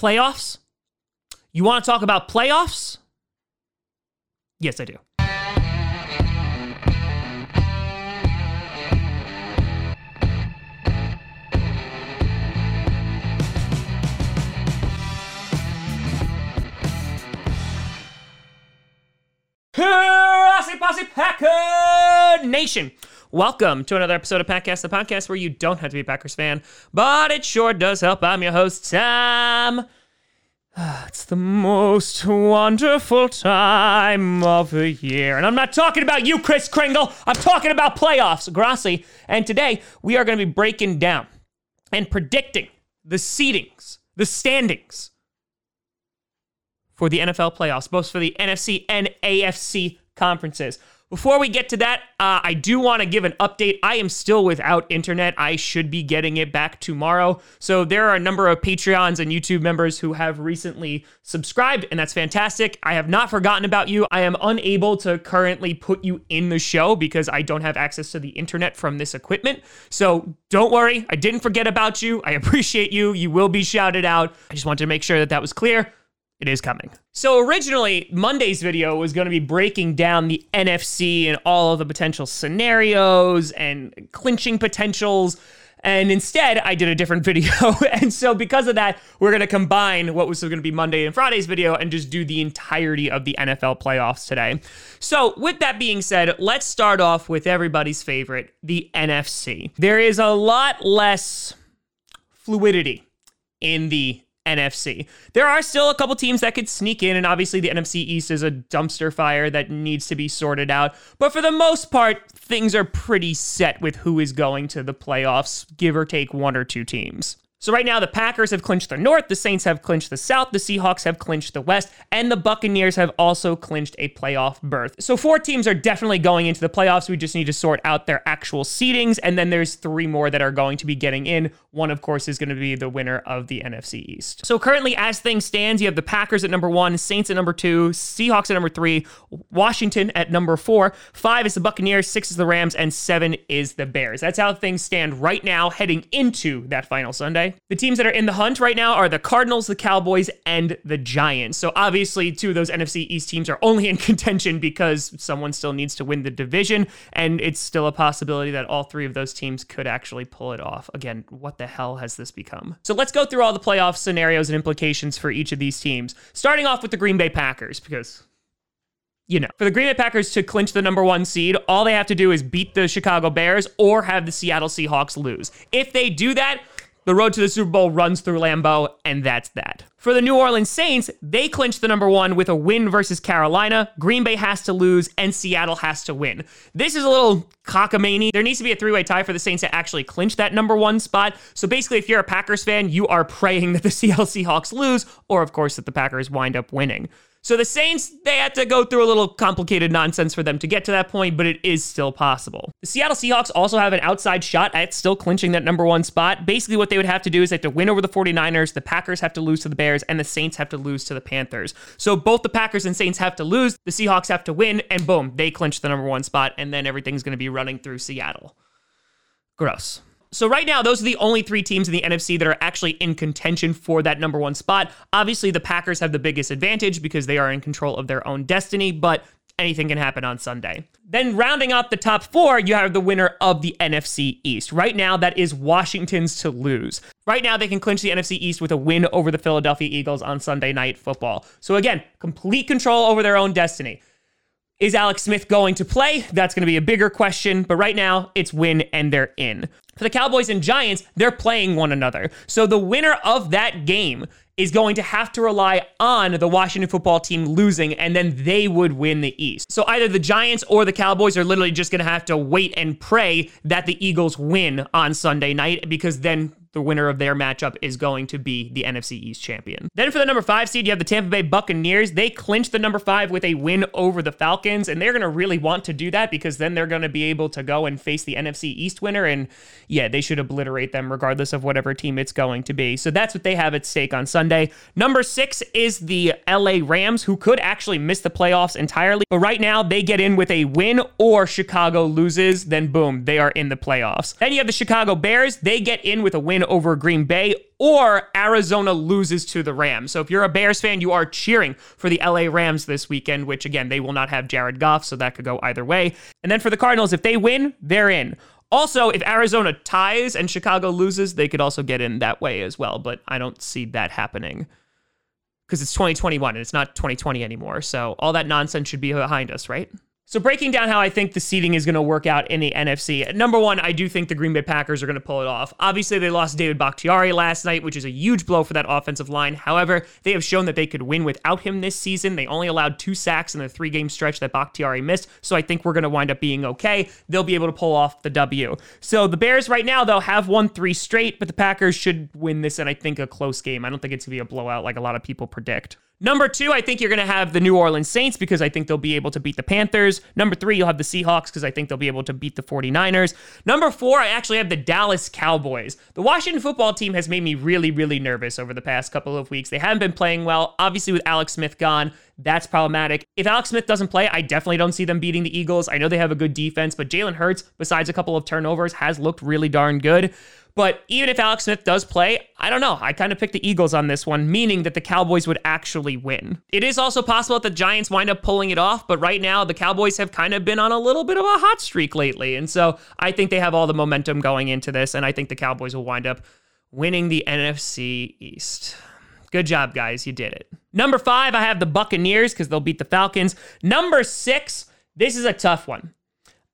Playoffs? You want to talk about playoffs? Yes, I do. Posse Posse Packer Nation. Welcome to another episode of Packcast, the podcast where you don't have to be a Packers fan, but it sure does help. I'm your host, Sam. It's the most wonderful time of the year. And I'm not talking about you, Kris Kringle. I'm talking about playoffs, Grassi. And today we are going to be breaking down and predicting the seedings, the standings for the NFL playoffs, both for the NFC and AFC conferences. Before we get to that, uh, I do want to give an update. I am still without internet. I should be getting it back tomorrow. So there are a number of Patreons and YouTube members who have recently subscribed, and that's fantastic. I have not forgotten about you. I am unable to currently put you in the show because I don't have access to the internet from this equipment. So don't worry, I didn't forget about you. I appreciate you. You will be shouted out. I just wanted to make sure that that was clear it is coming. So originally, Monday's video was going to be breaking down the NFC and all of the potential scenarios and clinching potentials. And instead, I did a different video. and so, because of that, we're going to combine what was going to be Monday and Friday's video and just do the entirety of the NFL playoffs today. So, with that being said, let's start off with everybody's favorite, the NFC. There is a lot less fluidity in the NFC. There are still a couple teams that could sneak in, and obviously the NFC East is a dumpster fire that needs to be sorted out. But for the most part, things are pretty set with who is going to the playoffs, give or take one or two teams. So right now, the Packers have clinched the North, the Saints have clinched the South, the Seahawks have clinched the West, and the Buccaneers have also clinched a playoff berth. So four teams are definitely going into the playoffs. We just need to sort out their actual seedings, and then there's three more that are going to be getting in. One, of course, is going to be the winner of the NFC East. So currently, as things stand, you have the Packers at number one, Saints at number two, Seahawks at number three, Washington at number four, five is the Buccaneers, six is the Rams, and seven is the Bears. That's how things stand right now, heading into that final Sunday. The teams that are in the hunt right now are the Cardinals, the Cowboys, and the Giants. So obviously, two of those NFC East teams are only in contention because someone still needs to win the division, and it's still a possibility that all three of those teams could actually pull it off. Again, what the hell has this become? So let's go through all the playoff scenarios and implications for each of these teams, starting off with the Green Bay Packers, because you know, for the Green Bay Packers to clinch the number one seed, all they have to do is beat the Chicago Bears or have the Seattle Seahawks lose. If they do that, the road to the Super Bowl runs through Lambeau, and that's that. For the New Orleans Saints, they clinch the number one with a win versus Carolina. Green Bay has to lose, and Seattle has to win. This is a little cockamamie. There needs to be a three way tie for the Saints to actually clinch that number one spot. So basically, if you're a Packers fan, you are praying that the Seattle Seahawks lose, or of course, that the Packers wind up winning. So the Saints, they had to go through a little complicated nonsense for them to get to that point, but it is still possible. The Seattle Seahawks also have an outside shot at still clinching that number one spot. Basically, what they would have to do is they have to win over the 49ers, the Packers have to lose to the Bears, and the Saints have to lose to the Panthers. So both the Packers and Saints have to lose, the Seahawks have to win, and boom, they clinch the number one spot, and then everything's going to be running through Seattle. Gross. So right now, those are the only three teams in the NFC that are actually in contention for that number one spot. Obviously, the Packers have the biggest advantage because they are in control of their own destiny, but anything can happen on Sunday. Then rounding up the top four, you have the winner of the NFC East. Right now, that is Washington's to lose. Right now, they can clinch the NFC East with a win over the Philadelphia Eagles on Sunday Night Football. So again, complete control over their own destiny. Is Alex Smith going to play? That's going to be a bigger question, but right now it's win and they're in. For the Cowboys and Giants, they're playing one another. So the winner of that game is going to have to rely on the Washington football team losing, and then they would win the East. So either the Giants or the Cowboys are literally just going to have to wait and pray that the Eagles win on Sunday night because then the winner of their matchup is going to be the NFC East champion. Then for the number five seed, you have the Tampa Bay Buccaneers. They clinched the number five with a win over the Falcons, and they're going to really want to do that because then they're going to be able to go and face the NFC East winner. And yeah, they should obliterate them regardless of whatever team it's going to be. So that's what they have at stake on Sunday. Number six is the LA Rams, who could actually miss the playoffs entirely. But right now, they get in with a win or Chicago loses, then boom, they are in the playoffs. Then you have the Chicago Bears. They get in with a win over Green Bay or Arizona loses to the Rams. So if you're a Bears fan, you are cheering for the LA Rams this weekend, which again, they will not have Jared Goff, so that could go either way. And then for the Cardinals, if they win, they're in. Also, if Arizona ties and Chicago loses, they could also get in that way as well, but I don't see that happening because it's 2021 and it's not 2020 anymore. So all that nonsense should be behind us, right? So, breaking down how I think the seeding is going to work out in the NFC. Number one, I do think the Green Bay Packers are going to pull it off. Obviously, they lost David Bakhtiari last night, which is a huge blow for that offensive line. However, they have shown that they could win without him this season. They only allowed two sacks in the three game stretch that Bakhtiari missed. So, I think we're going to wind up being okay. They'll be able to pull off the W. So, the Bears right now, they'll have won three straight, but the Packers should win this, and I think a close game. I don't think it's going to be a blowout like a lot of people predict. Number two, I think you're going to have the New Orleans Saints because I think they'll be able to beat the Panthers. Number three, you'll have the Seahawks because I think they'll be able to beat the 49ers. Number four, I actually have the Dallas Cowboys. The Washington football team has made me really, really nervous over the past couple of weeks. They haven't been playing well. Obviously, with Alex Smith gone, that's problematic. If Alex Smith doesn't play, I definitely don't see them beating the Eagles. I know they have a good defense, but Jalen Hurts, besides a couple of turnovers, has looked really darn good. But even if Alex Smith does play, I don't know. I kind of picked the Eagles on this one, meaning that the Cowboys would actually win. It is also possible that the Giants wind up pulling it off, but right now the Cowboys have kind of been on a little bit of a hot streak lately. And so I think they have all the momentum going into this, and I think the Cowboys will wind up winning the NFC East. Good job, guys. You did it. Number five, I have the Buccaneers because they'll beat the Falcons. Number six, this is a tough one.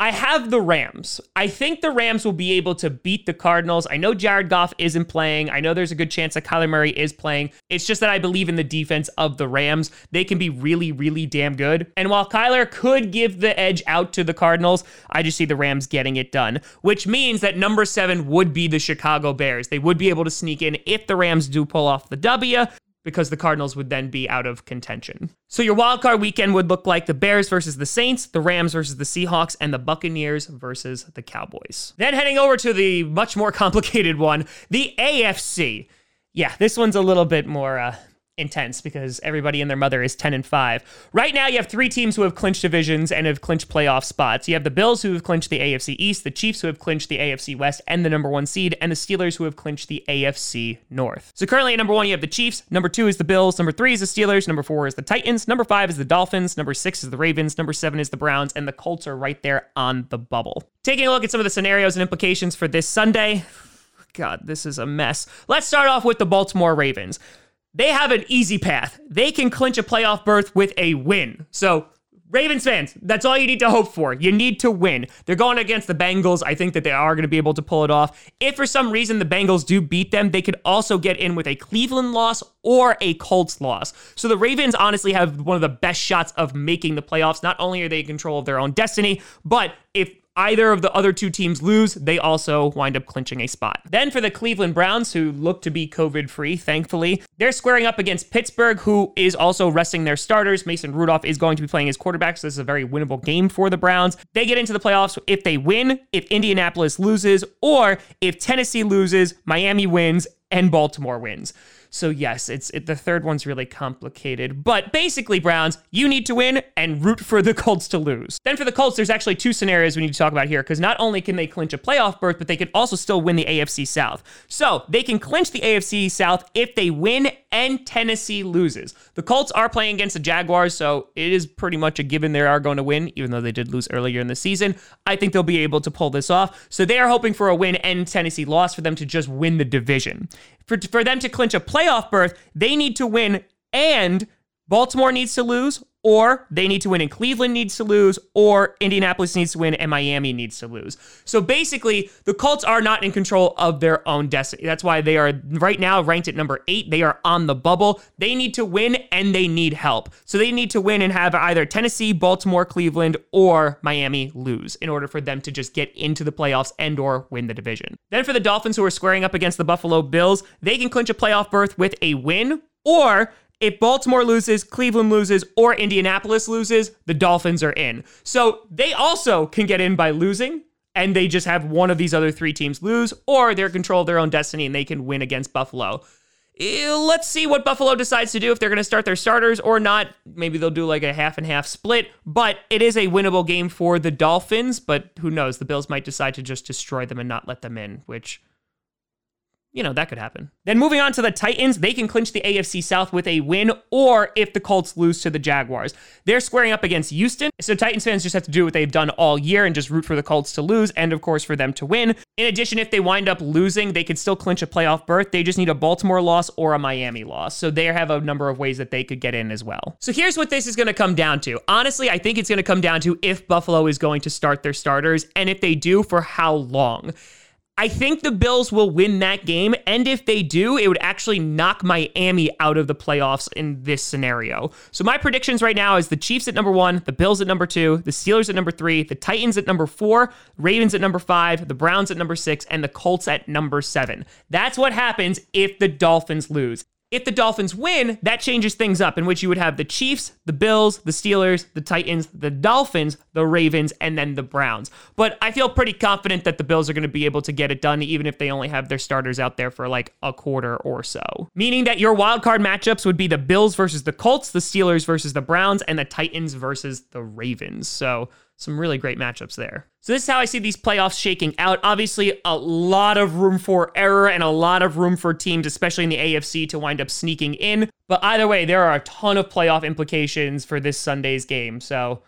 I have the Rams. I think the Rams will be able to beat the Cardinals. I know Jared Goff isn't playing. I know there's a good chance that Kyler Murray is playing. It's just that I believe in the defense of the Rams. They can be really, really damn good. And while Kyler could give the edge out to the Cardinals, I just see the Rams getting it done, which means that number seven would be the Chicago Bears. They would be able to sneak in if the Rams do pull off the W because the Cardinals would then be out of contention. So your wildcard weekend would look like the Bears versus the Saints, the Rams versus the Seahawks, and the Buccaneers versus the Cowboys. Then heading over to the much more complicated one, the AFC. Yeah, this one's a little bit more uh, intense because everybody and their mother is 10 and 5. Right now, you have three teams who have clinched divisions and have clinched playoff spots. You have the Bills who have clinched the AFC East, the Chiefs who have clinched the AFC West and the number one seed, and the Steelers who have clinched the AFC North. So currently at number one, you have the Chiefs. Number two is the Bills. Number three is the Steelers. Number four is the Titans. Number five is the Dolphins. Number six is the Ravens. Number seven is the Browns. And the Colts are right there on the bubble. Taking a look at some of the scenarios and implications for this Sunday. God, this is a mess. Let's start off with the Baltimore Ravens they have an easy path. They can clinch a playoff berth with a win. So, Ravens fans, that's all you need to hope for. You need to win. They're going against the Bengals. I think that they are going to be able to pull it off. If for some reason the Bengals do beat them, they could also get in with a Cleveland loss or a Colts loss. So the Ravens honestly have one of the best shots of making the playoffs. Not only are they in control of their own destiny, but if either of the other two teams lose, they also wind up clinching a spot. Then for the Cleveland Browns, who look to be COVID free, thankfully, they're squaring up against Pittsburgh, who is also resting their starters. Mason Rudolph is going to be playing his quarterback, so this is a very winnable game for the Browns. They get into the playoffs if they win, if Indianapolis loses, or if Tennessee loses, Miami wins, and Baltimore wins. So yes, it's it, the third one's really complicated. But basically, Browns, you need to win and root for the Colts to lose. Then for the Colts, there's actually two scenarios we need to talk about here because not only can they clinch a playoff berth, but they can also still win the AFC South. So they can clinch the AFC South if they win and Tennessee loses. The Colts are playing against the Jaguars, so it is pretty much a given they are going to win, even though they did lose earlier in the season. I think they'll be able to pull this off. So they are hoping for a win and Tennessee loss for them to just win the division. For, for them to clinch a playoff berth, they need to win and Baltimore needs to lose, or they need to win and Cleveland needs to lose, or Indianapolis needs to win and Miami needs to lose. So basically, the Colts are not in control of their own destiny. That's why they are right now ranked at number eight. They are on the bubble. They need to win and they need help. So they need to win and have either Tennessee, Baltimore, Cleveland, or Miami lose in order for them to just get into the playoffs and or win the division. Then for the Dolphins who are squaring up against the Buffalo Bills, they can clinch a playoff berth with a win or if Baltimore loses, Cleveland loses, or Indianapolis loses, the Dolphins are in. So they also can get in by losing. and they just have one of these other three teams lose, or they're control of their own destiny and they can win against Buffalo. Eh, let's see what Buffalo decides to do if they're going to start their starters or not. Maybe they'll do like a half and half split, but it is a winnable game for the Dolphins. But who knows? The Bills might decide to just destroy them and not let them in, which you know, that could happen. Then moving on to the Titans, they can clinch the AFC South with a win, or if the Colts lose to the Jaguars. They're squaring up against Houston, so Titans fans just have to do what they've done all year and just root for the Colts to lose, and of course for them to win. In addition, if they wind up losing, they could still clinch a playoff berth. They just need a Baltimore loss or a Miami loss. So they have a number of ways that they could get in as well. So here's what this is going to come down to. Honestly, I think it's going to come down to if Buffalo is going to start their starters, and if they do, for how long. I think the Bills will win that game. And if they do, it would actually knock Miami out of the playoffs in this scenario. So my predictions right now is the Chiefs at number one, the Bills at number two, the Steelers at number three, the Titans at number four, Ravens at number five, the Browns at number six, and the Colts at number seven. That's what happens if the Dolphins lose. If the Dolphins win, that changes things up, in which you would have the Chiefs, the Bills, the Steelers, the Titans, the Dolphins, the Ravens, and then the Browns. But I feel pretty confident that the Bills are going to be able to get it done, even if they only have their starters out there for like a quarter or so. Meaning that your wild card matchups would be the Bills versus the Colts, the Steelers versus the Browns, and the Titans versus the Ravens. So some really great matchups there. So this is how I see these playoffs shaking out. Obviously, a lot of room for error and a lot of room for teams, especially in the AFC, to wind up sneaking in. But either way, there are a ton of playoff implications for this Sunday's game. So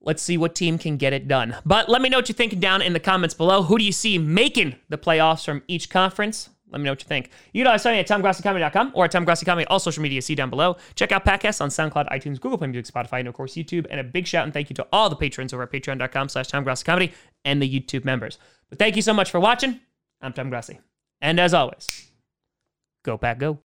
let's see what team can get it done. But let me know what you think down in the comments below. Who do you see making the playoffs from each conference? Let me know what you think. You know, I me at TomGrassiComedy.com or at TomGrassiComedy, all social media, see down below. Check out podcasts on SoundCloud, iTunes, Google Play Music, Spotify, and of course YouTube. And a big shout and thank you to all the patrons over at patreon.com slash TomGrassiComedy and the YouTube members. But thank you so much for watching. I'm Tom Grassi. And as always, go pack go.